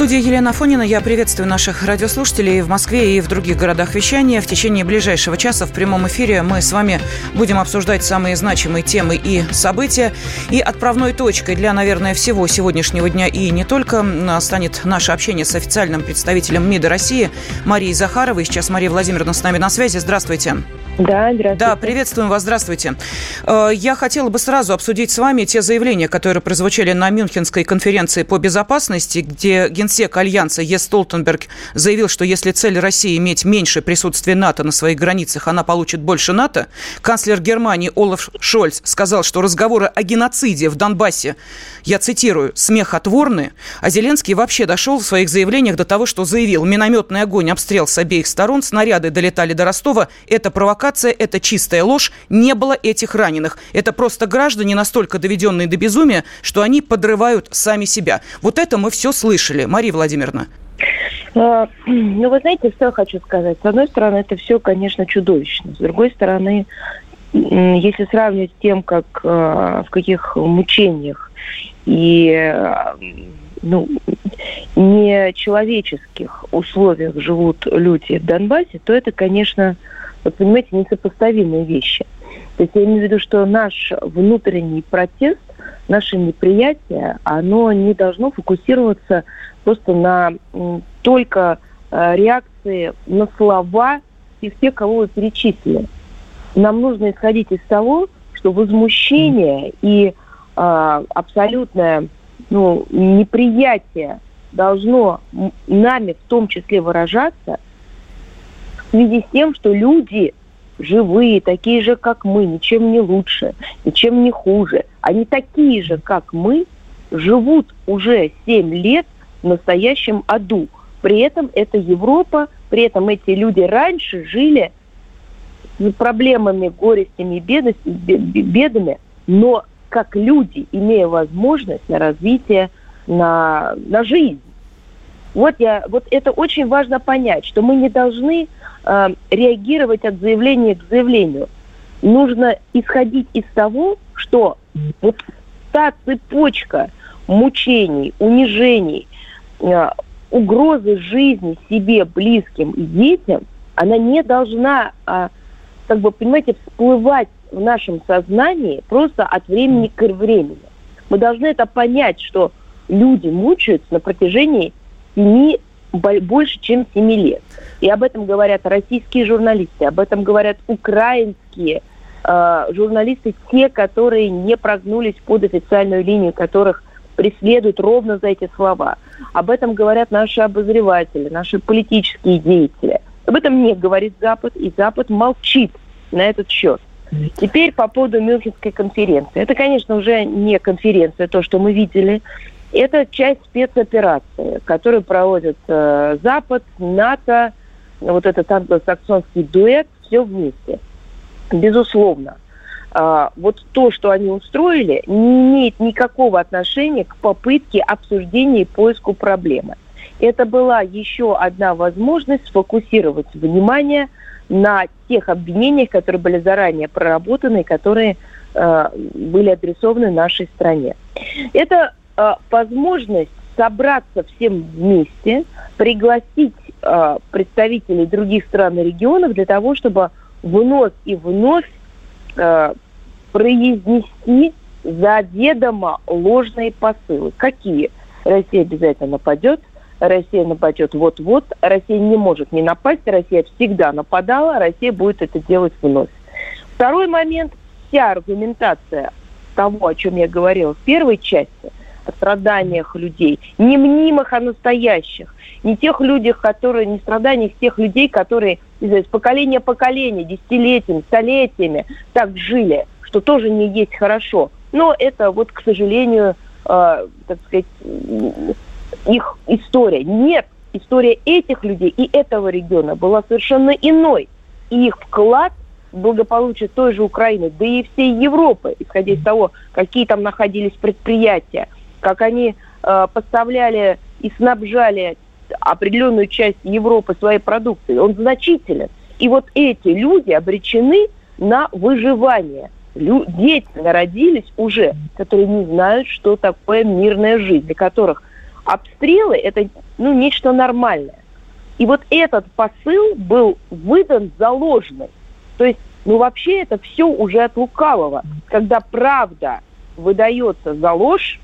студии Елена Фонина. Я приветствую наших радиослушателей в Москве и в других городах вещания. В течение ближайшего часа в прямом эфире мы с вами будем обсуждать самые значимые темы и события. И отправной точкой для, наверное, всего сегодняшнего дня и не только станет наше общение с официальным представителем МИДа России Марией Захаровой. Сейчас Мария Владимировна с нами на связи. Здравствуйте. Да, здравствуйте. Да, приветствуем вас, здравствуйте. Э, я хотела бы сразу обсудить с вами те заявления, которые прозвучали на Мюнхенской конференции по безопасности, где генсек Альянса Е. Столтенберг заявил, что если цель России иметь меньше присутствия НАТО на своих границах, она получит больше НАТО. Канцлер Германии Олаф Шольц сказал, что разговоры о геноциде в Донбассе, я цитирую, смехотворны, а Зеленский вообще дошел в своих заявлениях до того, что заявил, минометный огонь, обстрел с обеих сторон, снаряды долетали до Ростова, это провокация, это чистая ложь. Не было этих раненых. Это просто граждане, настолько доведенные до безумия, что они подрывают сами себя. Вот это мы все слышали. Мария Владимировна. А, ну, вы знаете, что я хочу сказать. С одной стороны, это все, конечно, чудовищно. С другой стороны, если сравнивать с тем, как а, в каких мучениях и а, ну, нечеловеческих условиях живут люди в Донбассе, то это, конечно, вот понимаете, несопоставимые вещи. То есть я имею в виду, что наш внутренний протест, наше неприятие, оно не должно фокусироваться просто на только э, реакции на слова из тех, кого вы перечислили. Нам нужно исходить из того, что возмущение и э, абсолютное ну, неприятие должно нами в том числе выражаться – в связи с тем, что люди живые, такие же, как мы, ничем не лучше, ничем не хуже. Они такие же, как мы, живут уже 7 лет в настоящем аду. При этом это Европа, при этом эти люди раньше жили с проблемами, горестями и бедами, но как люди, имея возможность на развитие, на, на жизнь. Вот, я, вот это очень важно понять, что мы не должны э, реагировать от заявления к заявлению. Нужно исходить из того, что вот та цепочка мучений, унижений, э, угрозы жизни себе, близким и детям, она не должна, э, как бы, понимаете, всплывать в нашем сознании просто от времени к времени. Мы должны это понять, что люди мучаются на протяжении 7, больше, чем 7 лет. И об этом говорят российские журналисты, об этом говорят украинские э, журналисты, те, которые не прогнулись под официальную линию, которых преследуют ровно за эти слова. Об этом говорят наши обозреватели, наши политические деятели. Об этом не говорит Запад, и Запад молчит на этот счет. Теперь по поводу Мюнхенской конференции. Это, конечно, уже не конференция, то, что мы видели это часть спецоперации, которую проводит э, Запад, НАТО, вот этот англосаксонский дуэт, все вместе. Безусловно. Э, вот то, что они устроили, не имеет никакого отношения к попытке обсуждения и поиску проблемы. Это была еще одна возможность сфокусировать внимание на тех обвинениях, которые были заранее проработаны которые э, были адресованы нашей стране. Это э, возможность собраться всем вместе, пригласить э, представителей других стран и регионов для того, чтобы вновь и вновь э, произнести заведомо ложные посылы. Какие? Россия обязательно нападет, Россия нападет вот-вот, Россия не может не напасть, Россия всегда нападала, Россия будет это делать вновь. Второй момент, вся аргументация того, о чем я говорила в первой части – о страданиях людей, не мнимых, а настоящих, не тех людях, которые, не страданиях тех людей, которые из поколения поколения, десятилетиями, столетиями так жили, что тоже не есть хорошо. Но это вот, к сожалению, э, так сказать, их история. Нет, история этих людей и этого региона была совершенно иной. И их вклад в благополучие той же Украины, да и всей Европы, исходя из того, какие там находились предприятия – как они э, поставляли и снабжали определенную часть Европы своей продукции, он значителен. И вот эти люди обречены на выживание. Лю- дети народились уже, которые не знают, что такое мирная жизнь, для которых обстрелы – это ну, нечто нормальное. И вот этот посыл был выдан за ложный. То есть, ну вообще это все уже от лукавого. Когда правда выдается за ложь,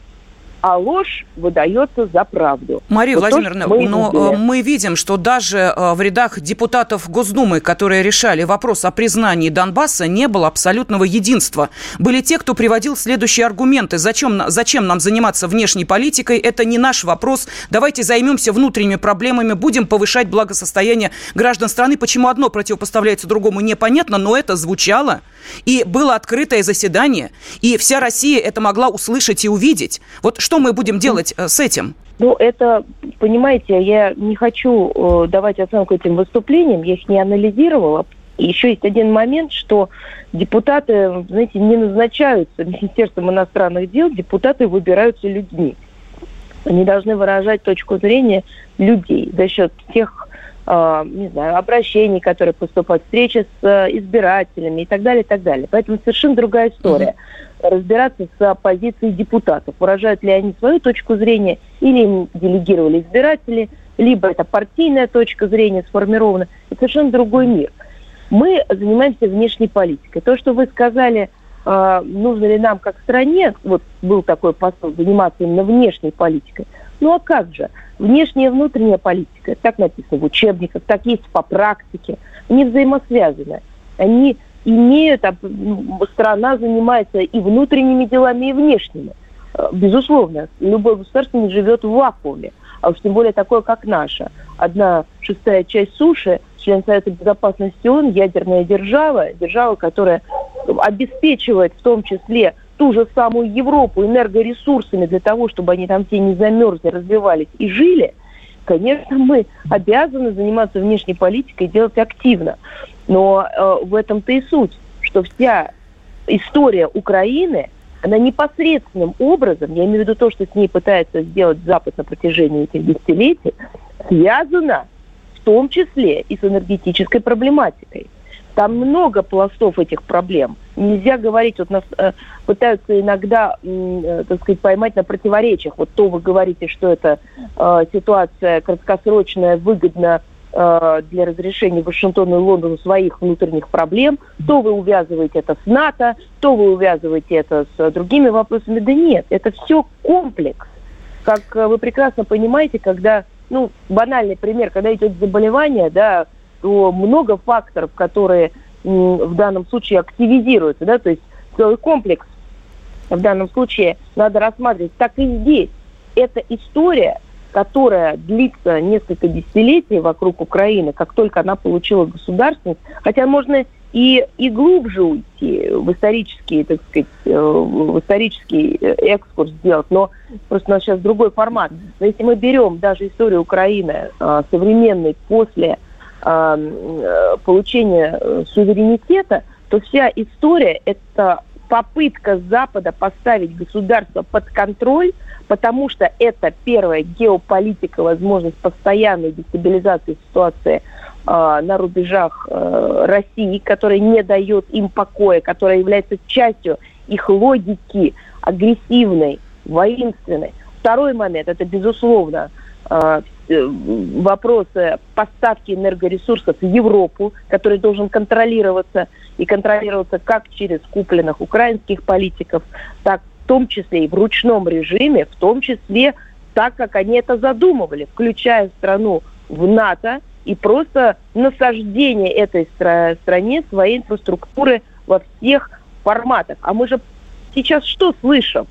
а ложь выдается за правду. Мария вот Владимировна, мы но видели. Э, мы видим, что даже э, в рядах депутатов Госдумы, которые решали вопрос о признании Донбасса, не было абсолютного единства. Были те, кто приводил следующие аргументы. Зачем, зачем нам заниматься внешней политикой? Это не наш вопрос. Давайте займемся внутренними проблемами, будем повышать благосостояние граждан страны. Почему одно противопоставляется другому, непонятно, но это звучало. И было открытое заседание, и вся Россия это могла услышать и увидеть. Вот что мы будем делать э, с этим? Ну, это, понимаете, я не хочу э, давать оценку этим выступлениям, я их не анализировала. И еще есть один момент, что депутаты, знаете, не назначаются Министерством иностранных дел, депутаты выбираются людьми. Они должны выражать точку зрения людей за счет тех э, не знаю, обращений, которые поступают, встречи с э, избирателями и так далее, и так далее. Поэтому совершенно другая история. Mm-hmm. Разбираться с позицией депутатов, выражают ли они свою точку зрения, или им делегировали избиратели, либо это партийная точка зрения сформирована. Это совершенно другой мир. Мы занимаемся внешней политикой. То, что вы сказали, э, нужно ли нам как стране, вот был такой посыл, заниматься именно внешней политикой. Ну а как же? Внешняя и внутренняя политика, так написано в учебниках, так есть по практике, они взаимосвязаны. Они имеют, ну, страна занимается и внутренними делами, и внешними. Э, безусловно, любое государство не живет в вакууме, а уж тем более такое, как наше. Одна шестая часть суши, член Совета Безопасности ООН, ядерная держава, держава, которая обеспечивает в том числе ту же самую Европу энергоресурсами для того, чтобы они там все не замерзли, развивались и жили, конечно, мы обязаны заниматься внешней политикой и делать активно. Но э, в этом-то и суть, что вся история Украины, она непосредственным образом, я имею в виду то, что с ней пытается сделать Запад на протяжении этих десятилетий, связана в том числе и с энергетической проблематикой. Там много пластов этих проблем. Нельзя говорить, вот нас э, пытаются иногда, э, так сказать, поймать на противоречиях. Вот то вы говорите, что это э, ситуация краткосрочная, выгодна э, для разрешения Вашингтона и Лондона своих внутренних проблем, то вы увязываете это с НАТО, то вы увязываете это с другими вопросами. Да нет, это все комплекс. Как э, вы прекрасно понимаете, когда, ну, банальный пример, когда идет заболевание, да, то много факторов, которые в данном случае активизируются, да, то есть целый комплекс в данном случае надо рассматривать. Так и здесь. Это история, которая длится несколько десятилетий вокруг Украины, как только она получила государственность, хотя можно и, и глубже уйти в исторический, так сказать, э, в исторический э, экскурс сделать, но просто у нас сейчас другой формат. Но если мы берем даже историю Украины э, современной после получения суверенитета, то вся история – это попытка Запада поставить государство под контроль, потому что это первая геополитика, возможность постоянной дестабилизации ситуации э, на рубежах э, России, которая не дает им покоя, которая является частью их логики агрессивной, воинственной. Второй момент – это, безусловно, Э, вопросы поставки энергоресурсов в Европу, который должен контролироваться и контролироваться как через купленных украинских политиков, так в том числе и в ручном режиме, в том числе так, как они это задумывали, включая страну в НАТО и просто насаждение этой стране своей инфраструктуры во всех форматах. А мы же сейчас что слышим?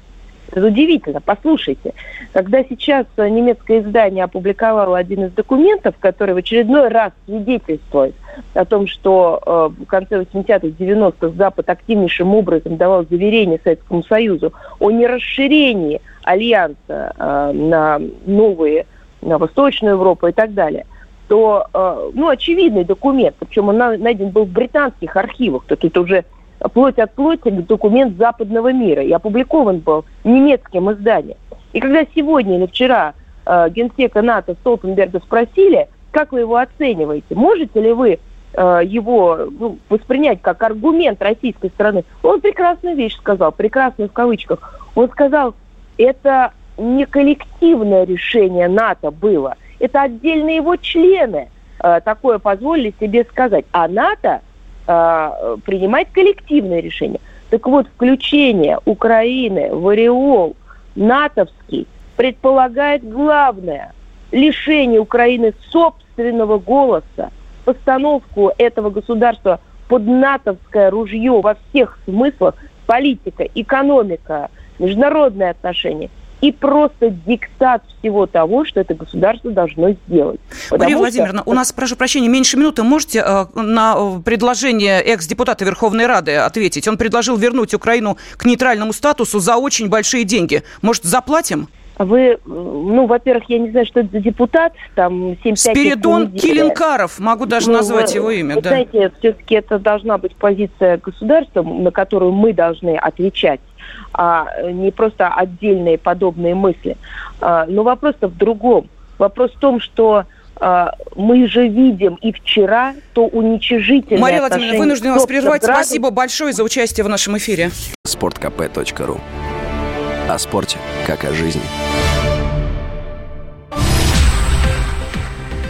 Это удивительно. Послушайте, когда сейчас немецкое издание опубликовало один из документов, который в очередной раз свидетельствует о том, что э, в конце 80-х, 90-х Запад активнейшим образом давал заверение Советскому Союзу о нерасширении альянса э, на новые, на Восточную Европу и так далее, то, э, ну, очевидный документ, причем он найден был в британских архивах, то это уже плоть от плоти документ западного мира и опубликован был немецким изданием. И когда сегодня или вчера э, генсека НАТО Столтенберга спросили, как вы его оцениваете, можете ли вы э, его ну, воспринять как аргумент российской стороны, он прекрасную вещь сказал, прекрасную в кавычках. Он сказал, это не коллективное решение НАТО было, это отдельные его члены э, такое позволили себе сказать. А НАТО э, принимает коллективное решение. Так вот, включение Украины в ореол натовский предполагает главное – лишение Украины собственного голоса, постановку этого государства под натовское ружье во всех смыслах – политика, экономика, международные отношения – и просто диктат всего того, что это государство должно сделать. Мария Владимировна, что... у нас, прошу прощения, меньше минуты. Можете э, на предложение экс-депутата Верховной Рады ответить? Он предложил вернуть Украину к нейтральному статусу за очень большие деньги. Может, заплатим? Вы, ну, во-первых, я не знаю, что это за депутат, там 7 Спиридон Килинкаров, могу даже ну, назвать вы, его имя, вы да. знаете, все-таки это должна быть позиция государства, на которую мы должны отвечать а не просто отдельные подобные мысли. А, но вопрос-то в другом. Вопрос в том, что а, мы же видим и вчера то уничижительное Мария Владимировна, вынуждена вас прервать. Градус. Спасибо большое за участие в нашем эфире. Спорткп.ру О спорте, как о жизни.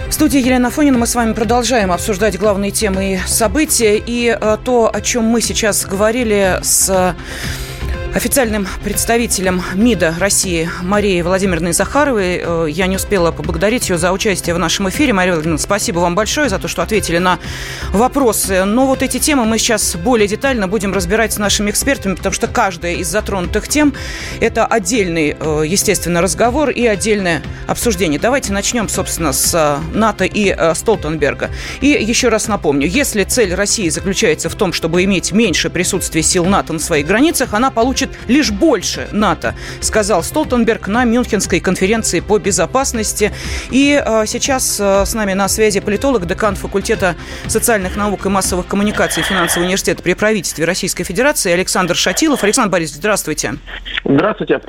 В студии Елена Фонина мы с вами продолжаем обсуждать главные темы и события. И э, то, о чем мы сейчас говорили с официальным представителем МИДа России Марией Владимировной Захаровой. Э, я не успела поблагодарить ее за участие в нашем эфире. Мария Владимировна, спасибо вам большое за то, что ответили на вопросы. Но вот эти темы мы сейчас более детально будем разбирать с нашими экспертами, потому что каждая из затронутых тем – это отдельный, э, естественно, разговор и отдельное обсуждение. Давайте начнем, собственно, с э, НАТО и Столтенберга. И еще раз напомню, если цель России заключается в том, чтобы иметь меньше присутствия сил НАТО на своих границах, она получит получит лишь больше НАТО, сказал Столтенберг на Мюнхенской конференции по безопасности. И э, сейчас э, с нами на связи политолог, декан факультета социальных наук и массовых коммуникаций финансового университета при правительстве Российской Федерации Александр Шатилов. Александр Борисович, здравствуйте. Здравствуйте.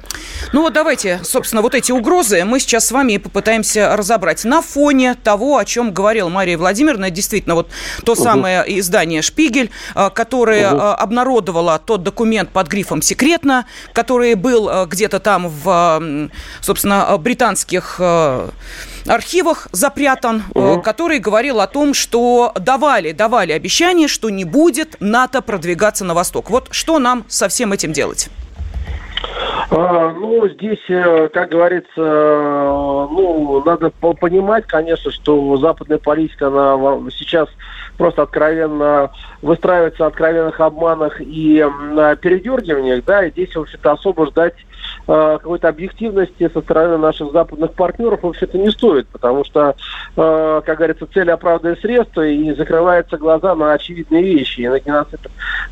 Ну вот давайте, собственно, вот эти угрозы мы сейчас с вами и попытаемся разобрать. На фоне того, о чем говорила Мария Владимировна, действительно, вот то угу. самое издание «Шпигель», э, которое угу. обнародовало тот документ под грифом «Секрет», конкретно, который был э, где-то там в, собственно, британских э, архивах запрятан, угу. который говорил о том, что давали, давали обещание, что не будет НАТО продвигаться на восток. Вот что нам со всем этим делать? А, ну, здесь, как говорится, ну, надо понимать, конечно, что западная политика, она сейчас просто откровенно выстраивается на откровенных обманах и передергиваниях, да, и здесь, в общем-то, особо ждать э, какой-то объективности со стороны наших западных партнеров, в общем-то, не стоит, потому что, э, как говорится, цель оправдывает средства, и закрываются глаза на очевидные вещи, и на геноцид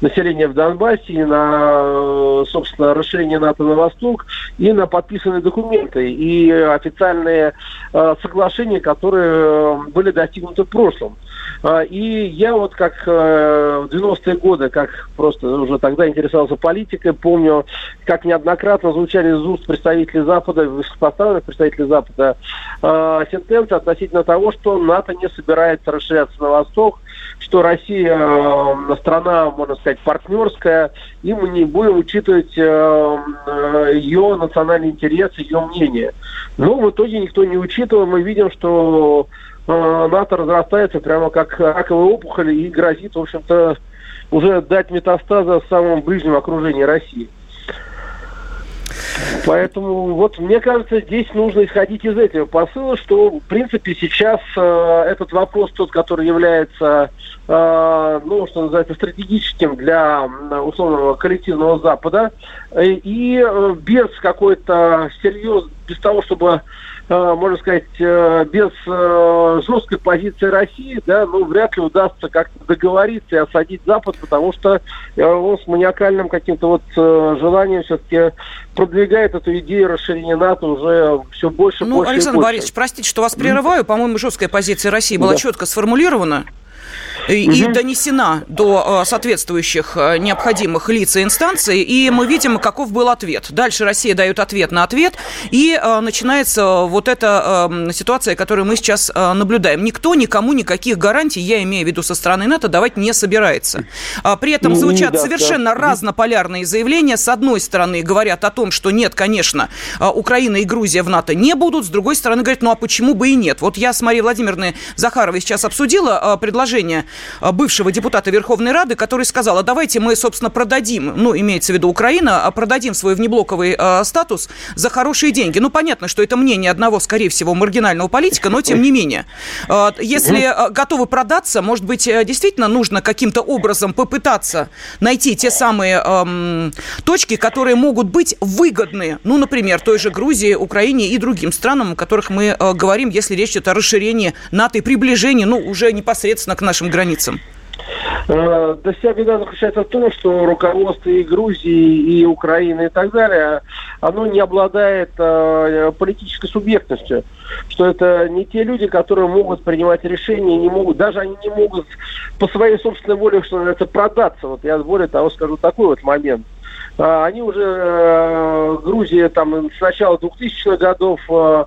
населения в Донбассе, и на, э, собственно, расширение НАТО на восток, и на подписанные документы, и официальные э, соглашения, которые э, были достигнуты в прошлом. И я вот как э, в 90-е годы, как просто уже тогда интересовался политикой, помню, как неоднократно звучали из уст представителей Запада, высокопоставленных представителей Запада, э, сентенции относительно того, что НАТО не собирается расширяться на восток, что Россия э, страна, можно сказать, партнерская, и мы не будем учитывать ее национальный интерес, ее мнение. Но в итоге никто не учитывал. Мы видим, что Э, НАТО разрастается прямо как раковая опухоль и грозит, в общем-то, уже дать метастазы в самом ближнем окружении России. Поэтому вот мне кажется, здесь нужно исходить из этого посыла, что в принципе сейчас э, этот вопрос тот, который является, э, ну что называется, стратегическим для условного коллективного Запада, и э, без какой-то серьез, без того, чтобы Э, можно сказать, э, без э, жесткой позиции России, да, ну, вряд ли удастся как-то договориться и осадить Запад, потому что он с маниакальным каким-то вот желанием все-таки продвигает эту идею расширения НАТО уже все больше, ну, больше Александр и больше. Борисович, простите, что вас прерываю, по-моему, жесткая позиция России была да. четко сформулирована. И, угу. донесена до э, соответствующих э, необходимых лиц и инстанций, и мы видим, каков был ответ. Дальше Россия дает ответ на ответ, и э, начинается вот эта э, ситуация, которую мы сейчас наблюдаем. Никто никому никаких гарантий, я имею в виду со стороны НАТО, давать не собирается. А при этом звучат да, совершенно да. разнополярные заявления. С одной стороны, говорят о том, что нет, конечно, Украина и Грузия в НАТО не будут, с другой стороны, говорят, ну а почему бы и нет? Вот я с Марией Владимировной Захаровой сейчас обсудила предложение бывшего депутата Верховной Рады, который сказал, а давайте мы, собственно, продадим, ну, имеется в виду Украина, продадим свой внеблоковый статус за хорошие деньги. Ну, понятно, что это мнение одного, скорее всего, маргинального политика, но тем не менее. Если готовы продаться, может быть, э, действительно нужно каким-то образом попытаться найти те самые эм, точки, которые могут быть выгодны, ну, например, той же Грузии, Украине и другим странам, о которых мы э, говорим, если речь идет о расширении НАТО и приближении, ну, уже непосредственно к нашим границам. Э, да вся беда заключается в том, что руководство и Грузии, и Украины и так далее, оно не обладает э, политической субъектностью. Что это не те люди, которые могут принимать решения, не могут, даже они не могут по своей собственной воле, что называется, продаться. Вот я более того скажу такой вот момент. Э, они уже, Грузия там с начала 2000-х годов э,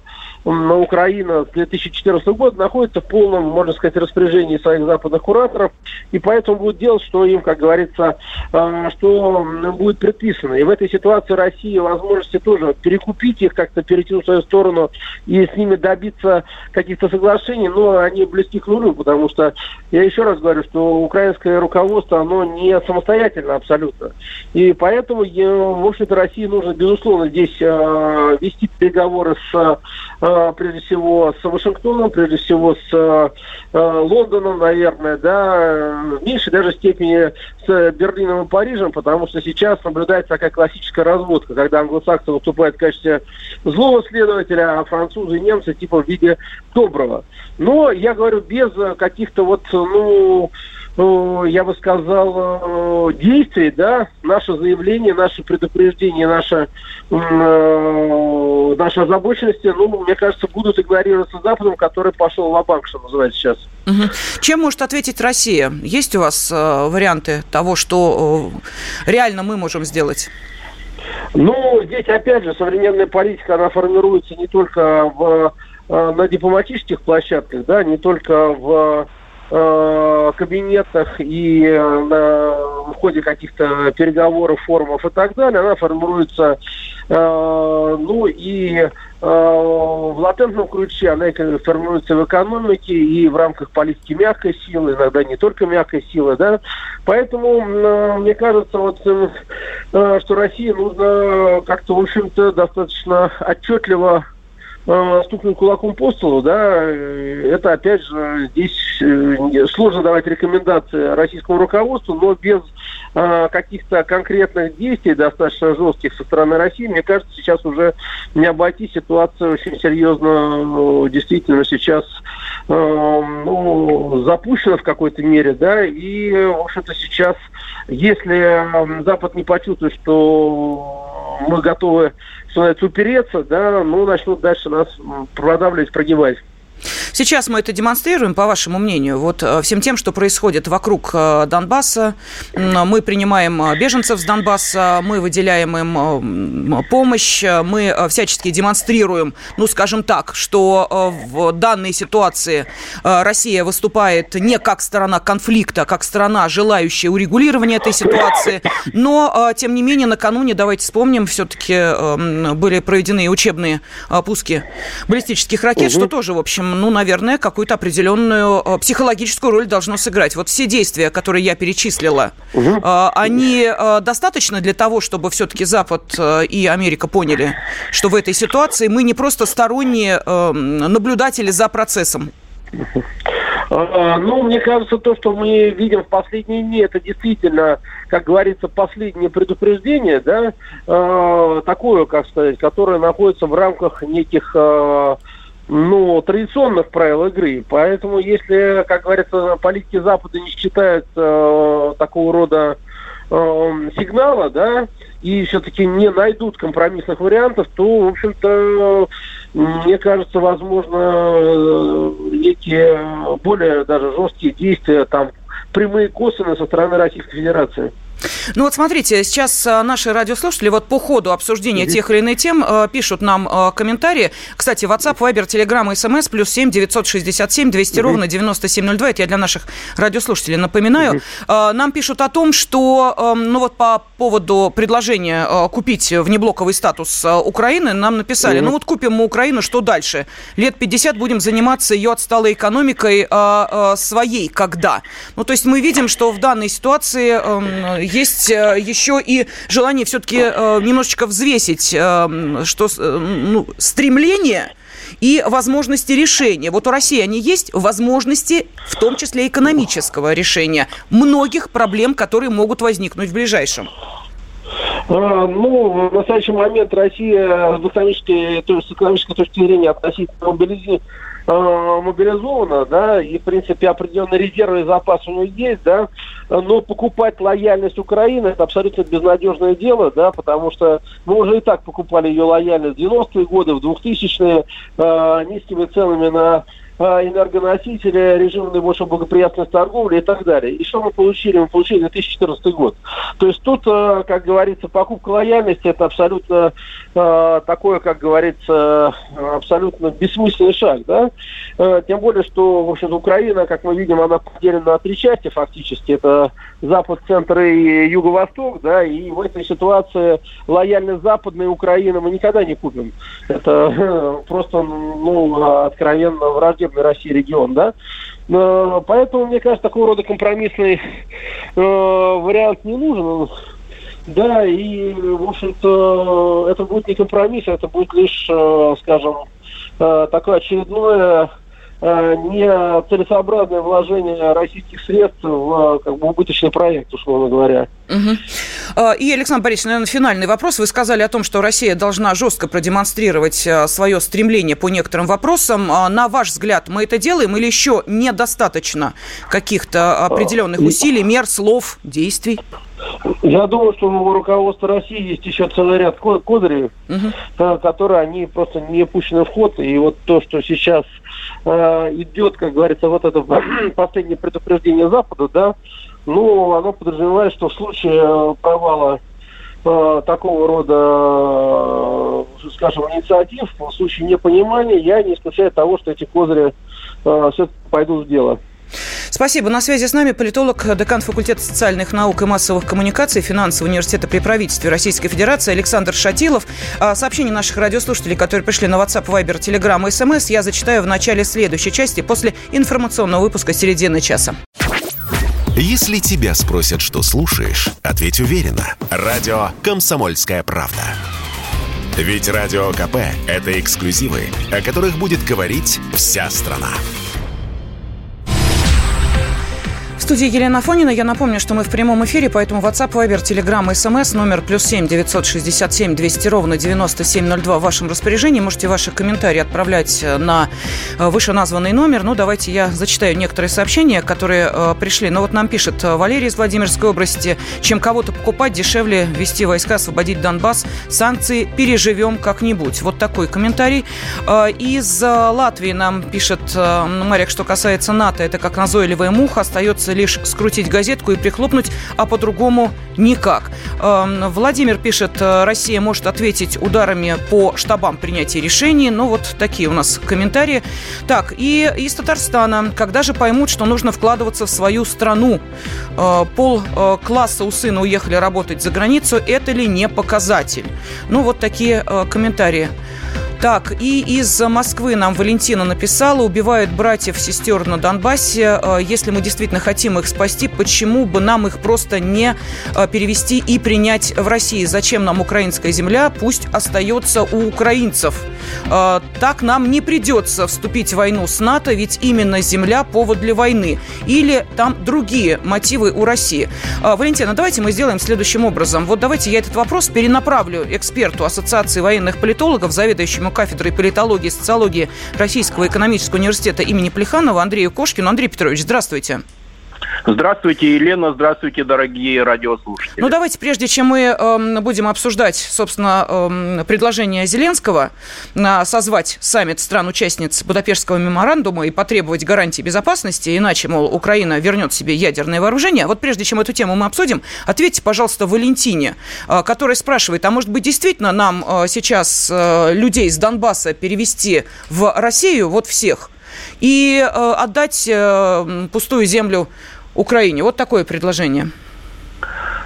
Украина с 2014 года находится в полном, можно сказать, распоряжении своих западных кураторов, и поэтому будут делать, что им, как говорится, э, что будет предписано. И в этой ситуации Россия возможности тоже перекупить их, как-то перейти в свою сторону и с ними добиться каких-то соглашений, но они близки к нулю, потому что, я еще раз говорю, что украинское руководство, оно не самостоятельно абсолютно. И поэтому, в общем-то, России нужно, безусловно, здесь э, вести переговоры с прежде всего с Вашингтоном, прежде всего с э, э, Лондоном, наверное, да, в меньшей даже степени с Берлином и Парижем, потому что сейчас наблюдается такая классическая разводка, когда англосаксы выступают в качестве злого следователя, а французы и немцы типа в виде доброго. Но, я говорю, без каких-то вот, ну, ну, я бы сказал, действий, да, наше заявление, наше предупреждение, наша, э, наша озабоченность, ну, мне кажется, будут игнорироваться Западом, который пошел в банк что называется сейчас. Угу. Чем может ответить Россия? Есть у вас э, варианты того, что э, реально мы можем сделать? Ну, здесь, опять же, современная политика, она формируется не только в, э, на дипломатических площадках, да, не только в Э, кабинетах и э, на, в ходе каких-то переговоров, форумов и так далее, она формируется, э, ну и э, в латентном ключе, она формируется в экономике и в рамках политики мягкой силы, иногда не только мягкой силы, да. Поэтому э, мне кажется, вот, э, что России нужно как-то, в общем-то, достаточно отчетливо э, стукнуть кулаком по столу, да, э, это опять же здесь э, сложно давать рекомендации российскому руководству, но без каких-то конкретных действий достаточно жестких со стороны России, мне кажется, сейчас уже не обойти ситуация очень серьезно, ну, действительно сейчас ну, запущена в какой-то мере, да, и, в общем-то, сейчас, если Запад не почувствует, что мы готовы, что называется, упереться, да, ну, начнут дальше нас продавливать, прогибать. Сейчас мы это демонстрируем, по вашему мнению, вот э, всем тем, что происходит вокруг э, Донбасса. Мы принимаем э, беженцев с Донбасса, мы выделяем им помощь, мы всячески демонстрируем, ну, скажем так, что в данной ситуации Россия выступает не как сторона конфликта, а как сторона, желающая урегулирования этой ситуации. Но, тем не менее, накануне, давайте вспомним, все-таки были проведены учебные пуски баллистических ракет, угу. что тоже, в общем, ну, наверное, какую-то определенную э, психологическую роль должно сыграть. Вот все действия, которые я перечислила, угу. они э, достаточно для того, чтобы все-таки Запад и Америка поняли, что в этой ситуации мы не просто сторонние наблюдатели за процессом? Ну, мне кажется, то, что мы видим в последние дни, это действительно, как говорится, последнее предупреждение, да, такое, как сказать, которое находится в рамках неких ну, традиционных правил игры. Поэтому, если, как говорится, политики Запада не считают э, такого рода э, сигнала, да, и все-таки не найдут компромиссных вариантов, то, в общем-то, мне кажется, возможно, э, некие более даже жесткие действия там прямые косвенные со стороны Российской Федерации. Ну вот смотрите, сейчас а, наши радиослушатели вот по ходу обсуждения mm-hmm. тех или иных тем э, пишут нам э, комментарии. Кстати, WhatsApp, Viber, Telegram, SMS, плюс 7 967 200 mm-hmm. ровно 9702. Это я для наших радиослушателей напоминаю. Mm-hmm. Нам пишут о том, что, эм, ну вот по поводу предложения купить внеблоковый статус Украины, нам написали, ну вот купим мы Украину, что дальше? Лет 50 будем заниматься ее отсталой экономикой своей, когда? Ну то есть мы видим, что в данной ситуации эм, есть э, еще и желание все-таки э, немножечко взвесить, э, что ну, стремление и возможности решения. Вот у России они есть, возможности, в том числе экономического решения многих проблем, которые могут возникнуть в ближайшем. Ну, в настоящий момент Россия с экономической, то есть с экономической точки зрения относительно мобилизации э, мобилизована, да, и, в принципе, определенные резервы и запас у нее есть, да, но покупать лояльность Украины – это абсолютно безнадежное дело, да, потому что мы уже и так покупали ее лояльность в 90-е годы, в 2000-е, э, низкими ценами на энергоносители, режим наибольшей благоприятной торговли и так далее. И что мы получили? Мы получили 2014 год. То есть тут, а, как говорится, покупка лояльности это абсолютно а, такое, как говорится, абсолютно бессмысленный шаг. Да? Тем более, что, в общем Украина, как мы видим, она поделена на три части фактически. Это Запад, Центр и Юго-Восток. Да? И в этой ситуации лояльность Западной Украины мы никогда не купим. Это просто ну, откровенно враждебно враждебный России регион, да. Поэтому, мне кажется, такого рода компромиссный э, вариант не нужен. Да, и, в общем-то, это будет не компромисс, это будет лишь, э, скажем, э, такое очередное Э, не целесообразное вложение российских средств в как бы, убыточный проект, условно говоря. Угу. И, Александр Борисович, наверное, финальный вопрос. Вы сказали о том, что Россия должна жестко продемонстрировать э, свое стремление по некоторым вопросам. А, на ваш взгляд, мы это делаем или еще недостаточно каких-то определенных усилий, мер, слов, действий? Я думаю, что у руководства России есть еще целый ряд козырей, угу. которые они просто не пущены в ход. И вот то, что сейчас э, идет, как говорится, вот это последнее предупреждение Запада, да, ну, оно подразумевает, что в случае э, провала э, такого рода, скажем, инициатив, в случае непонимания, я не исключаю того, что эти козыри все-таки пойдут в дело. Спасибо. На связи с нами политолог, декан факультета социальных наук и массовых коммуникаций финансового университета при правительстве Российской Федерации Александр Шатилов. А, сообщения наших радиослушателей, которые пришли на WhatsApp, Viber, Telegram и SMS, я зачитаю в начале следующей части после информационного выпуска середины часа. Если тебя спросят, что слушаешь, ответь уверенно. Радио «Комсомольская правда». Ведь Радио КП – это эксклюзивы, о которых будет говорить вся страна студии Елена Фонина. Я напомню, что мы в прямом эфире, поэтому WhatsApp, Viber, Telegram, SMS, номер плюс семь девятьсот шестьдесят семь двести ровно девяносто семь ноль два в вашем распоряжении. Можете ваши комментарии отправлять э, на э, вышеназванный номер. Ну, давайте я зачитаю некоторые сообщения, которые э, пришли. Ну, вот нам пишет э, Валерий из Владимирской области. Чем кого-то покупать, дешевле вести войска, освободить Донбасс. Санкции переживем как-нибудь. Вот такой комментарий. Э, из Латвии нам пишет э, Марик, что касается НАТО, это как назойливая муха, остается лишь скрутить газетку и прихлопнуть, а по-другому никак. Эм, Владимир пишет, э, Россия может ответить ударами по штабам принятия решений. Ну, вот такие у нас комментарии. Так, и из Татарстана. Когда же поймут, что нужно вкладываться в свою страну? Э, пол э, класса у сына уехали работать за границу. Это ли не показатель? Ну, вот такие комментарии. Так, и из Москвы нам Валентина написала, убивают братьев, сестер на Донбассе. Э, если мы действительно хотим их спасти, почему бы нам их просто не э, перевести и принять в России? Зачем нам украинская земля? Пусть остается у украинцев. Э, так нам не придется вступить в войну с НАТО, ведь именно земля повод для войны. Или там другие мотивы у России. Валентина, давайте мы сделаем следующим образом. Вот давайте я этот вопрос перенаправлю эксперту Ассоциации военных политологов, заведующему кафедрой политологии и социологии Российского экономического университета имени Плеханова Андрею Кошкину. Андрей Петрович, здравствуйте. Здравствуйте, Елена. Здравствуйте, дорогие радиослушатели. Ну, давайте, прежде чем мы э, будем обсуждать, собственно, э, предложение Зеленского э, созвать саммит стран-участниц Будапештского меморандума и потребовать гарантии безопасности, иначе, мол, Украина вернет себе ядерное вооружение. Вот прежде чем эту тему мы обсудим, ответьте, пожалуйста, Валентине, э, которая спрашивает, а может быть, действительно нам э, сейчас э, людей с Донбасса перевести в Россию, вот всех, и э, отдать э, пустую землю Украине. Вот такое предложение.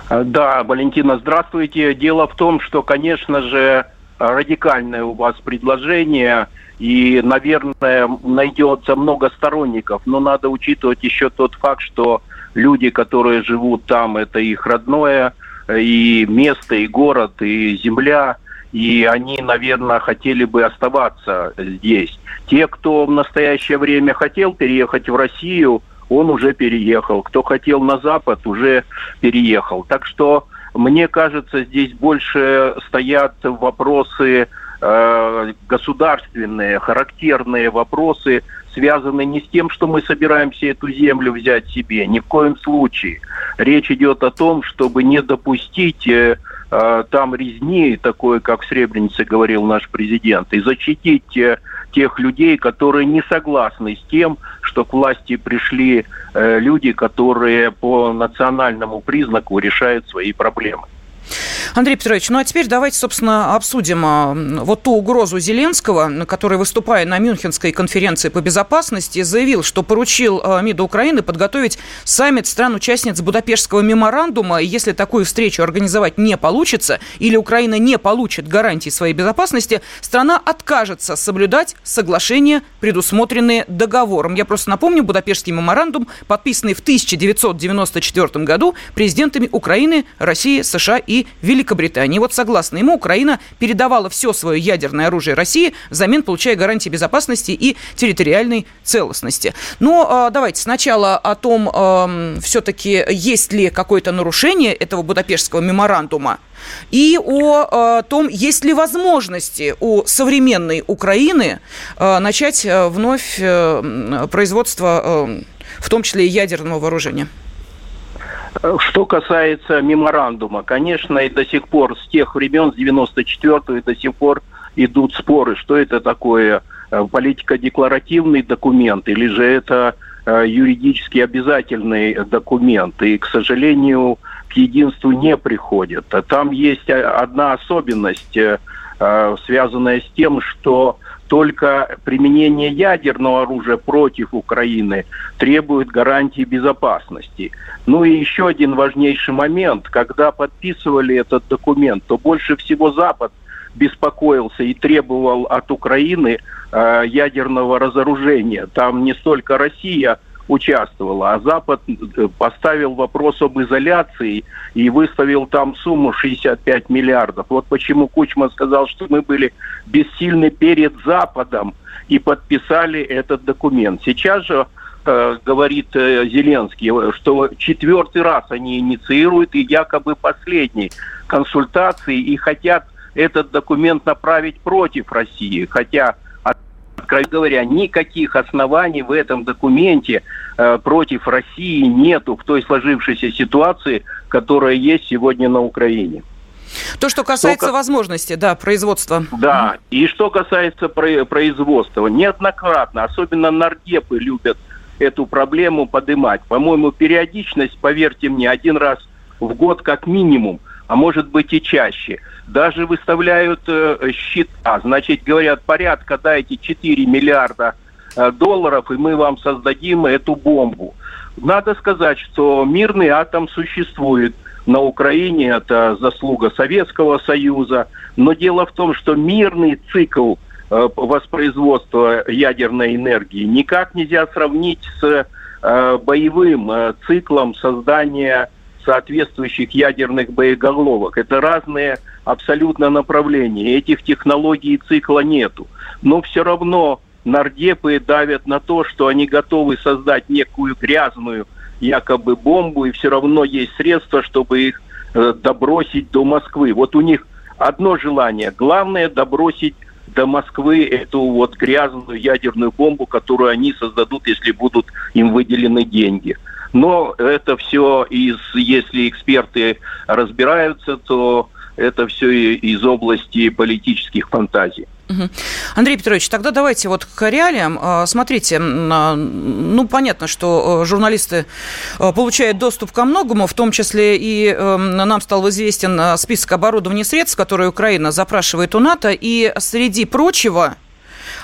Э, да, Валентина, здравствуйте. Дело в том, что, конечно же, радикальное у вас предложение, и, наверное, найдется много сторонников, но надо учитывать еще тот факт, что люди, которые живут там, это их родное, и место, и город, и земля, и они, наверное, хотели бы оставаться здесь. Те, кто в настоящее время хотел переехать в Россию, он уже переехал. Кто хотел на Запад, уже переехал. Так что, мне кажется, здесь больше стоят вопросы э, государственные, характерные вопросы, связанные не с тем, что мы собираемся эту землю взять себе, ни в коем случае. Речь идет о том, чтобы не допустить э, там резни, такое, как в Сребренице говорил наш президент, и защитить э, тех людей, которые не согласны с тем, что к власти пришли э, люди, которые по национальному признаку решают свои проблемы. Андрей Петрович, ну а теперь давайте, собственно, обсудим а, вот ту угрозу Зеленского, который, выступая на Мюнхенской конференции по безопасности, заявил, что поручил а, МИДу Украины подготовить саммит стран-участниц Будапештского меморандума, и если такую встречу организовать не получится, или Украина не получит гарантии своей безопасности, страна откажется соблюдать соглашения, предусмотренные договором. Я просто напомню, Будапештский меморандум, подписанный в 1994 году президентами Украины, России, США и Великобритании. Вот согласно ему, Украина передавала все свое ядерное оружие России, взамен получая гарантии безопасности и территориальной целостности. Но а, давайте сначала о том, все-таки есть ли какое-то нарушение этого Будапештского меморандума, и о том, есть ли возможности у современной Украины а, начать а, вновь э, производство, в том числе и ядерного вооружения. Что касается меморандума, конечно, и до сих пор, с тех времен, с 94-го, и до сих пор идут споры, что это такое, э, политико-декларативный документ, или же это э, юридически обязательный документ. И, к сожалению, к единству не приходит. Там есть одна особенность, э, связанная с тем, что только применение ядерного оружия против Украины требует гарантии безопасности. Ну и еще один важнейший момент. Когда подписывали этот документ, то больше всего Запад беспокоился и требовал от Украины э, ядерного разоружения. Там не столько Россия участвовала, а Запад э, поставил вопрос об изоляции и выставил там сумму 65 миллиардов. Вот почему Кучма сказал, что мы были бессильны перед Западом и подписали этот документ. Сейчас же э, говорит э, Зеленский, что четвертый раз они инициируют и якобы последний консультации и хотят этот документ направить против России, хотя откровенно говоря, никаких оснований в этом документе э, против России нету в той сложившейся ситуации, которая есть сегодня на Украине. То, что касается что, возможности, да, производства. Да, и что касается производства, неоднократно, особенно нардепы любят эту проблему поднимать. По-моему, периодичность, поверьте мне, один раз в год как минимум, а может быть и чаще – даже выставляют э, счета. Значит, говорят, порядка дайте 4 миллиарда э, долларов, и мы вам создадим эту бомбу. Надо сказать, что мирный атом существует на Украине, это заслуга Советского Союза. Но дело в том, что мирный цикл э, воспроизводства ядерной энергии никак нельзя сравнить с э, боевым э, циклом создания соответствующих ядерных боеголовок. Это разные абсолютно направления. Этих технологий цикла нету. Но все равно нардепы давят на то, что они готовы создать некую грязную якобы бомбу, и все равно есть средства, чтобы их э, добросить до Москвы. Вот у них одно желание. Главное добросить до Москвы эту вот грязную ядерную бомбу, которую они создадут, если будут им выделены деньги. Но это все из, если эксперты разбираются, то это все из области политических фантазий. Андрей Петрович, тогда давайте вот к реалиям. А, смотрите, а, ну, понятно, что э, журналисты э, получают доступ ко многому, в том числе и эм, нам стал известен э, список оборудования и средств, которые Украина запрашивает у НАТО, и среди прочего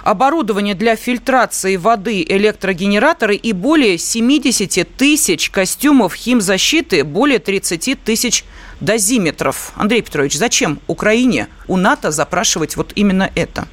оборудование для фильтрации воды, электрогенераторы и более 70 тысяч костюмов химзащиты, более 30 тысяч дозиметров. Андрей Петрович, зачем Украине у НАТО запрашивать вот именно это?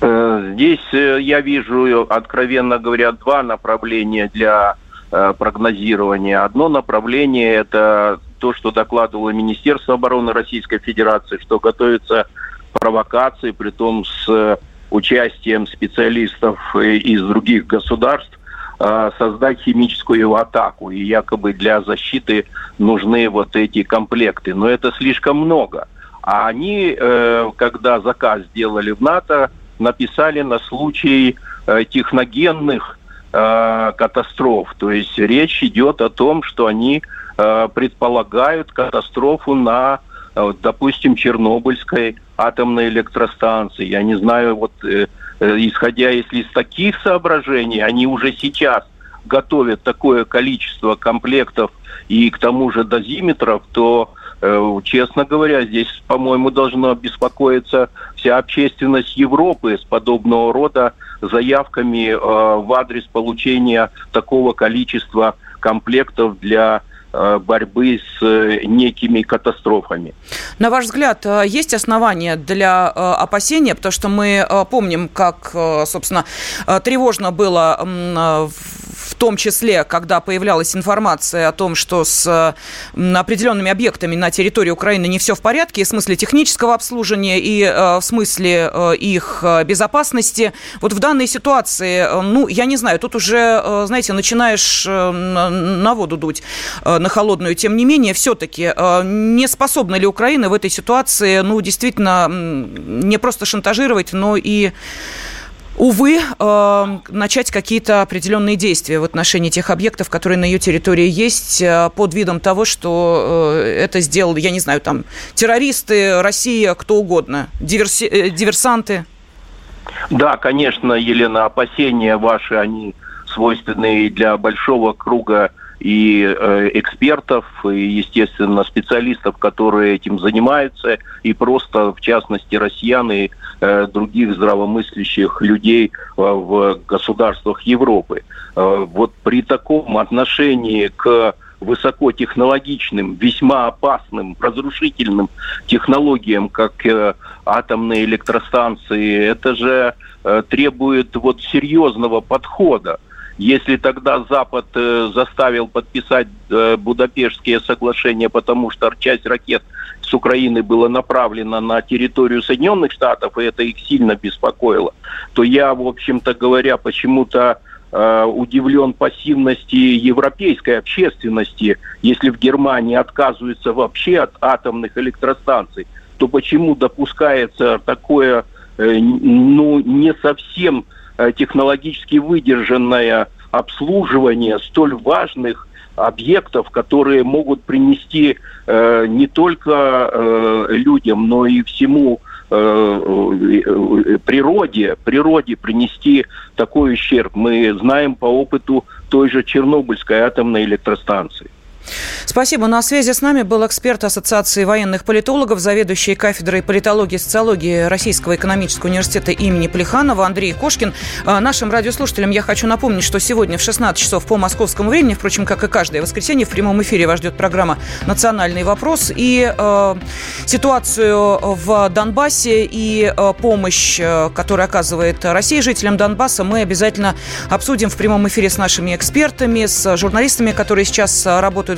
Э, здесь э, я вижу, откровенно говоря, два направления для э, прогнозирования. Одно направление – это то, что докладывало Министерство обороны Российской Федерации, что готовится провокации, при том с участием специалистов из других государств, Э, создать химическую атаку. И якобы для защиты нужны вот эти комплекты. Но это слишком много. А они, э, когда заказ сделали в НАТО, написали на случай э, техногенных катастроф. То есть речь идет о том, что они предполагают катастрофу на, допустим, Чернобыльской атомной электростанции. Я не знаю, вот Э, исходя если из таких соображений, они уже сейчас готовят такое количество комплектов и к тому же дозиметров, то, э, честно говоря, здесь, по-моему, должна беспокоиться вся общественность Европы с подобного рода заявками э, в адрес получения такого количества комплектов для Э, борьбы с э, некими катастрофами. На ваш взгляд, э, есть основания для опасения, потому что мы помним, как, собственно, тревожно было в том числе, когда появлялась информация о том, что с определенными объектами на территории Украины не все в порядке, и в смысле технического обслуживания, и в смысле их безопасности. Вот в данной ситуации, ну, я не знаю, тут уже, знаете, начинаешь на воду дуть на холодную. Тем не менее, все-таки э, не способна ли Украина в этой ситуации, ну, действительно, не просто шантажировать, но и увы, э, начать какие-то определенные действия в отношении тех объектов, которые на ее территории есть, э, под видом того, что это сделал, я не знаю, там, террористы, Россия, кто угодно, диверси- диверсанты? Да, конечно, Елена, опасения ваши, они свойственны для большого круга и э, экспертов, и, естественно, специалистов, которые этим занимаются, и просто, в частности, россиян э, других здравомыслящих людей э, в государствах Европы. Э, вот при таком отношении к высокотехнологичным, весьма опасным, разрушительным технологиям, как э, атомные электростанции, это же э, требует вот серьезного подхода. Если тогда Запад э, заставил подписать э, Будапештские соглашения, потому что часть ракет с Украины была направлена на территорию Соединенных Штатов, и это их сильно беспокоило, то я, в общем-то говоря, почему-то э, удивлен пассивности европейской общественности, если в Германии отказываются вообще от атомных электростанций, то почему допускается такое, э, ну, не совсем технологически выдержанное обслуживание столь важных объектов, которые могут принести э, не только э, людям, но и всему э, э, природе, природе принести такой ущерб. Мы знаем по опыту той же Чернобыльской атомной электростанции. Спасибо. На связи с нами был эксперт Ассоциации военных политологов, заведующий кафедрой политологии и социологии Российского экономического университета имени Плеханова Андрей Кошкин. А, нашим радиослушателям я хочу напомнить, что сегодня в 16 часов по московскому времени, впрочем, как и каждое воскресенье, в прямом эфире вас ждет программа «Национальный вопрос». И э, ситуацию в Донбассе и э, помощь, которую оказывает Россия жителям Донбасса, мы обязательно обсудим в прямом эфире с нашими экспертами, с журналистами, которые сейчас работают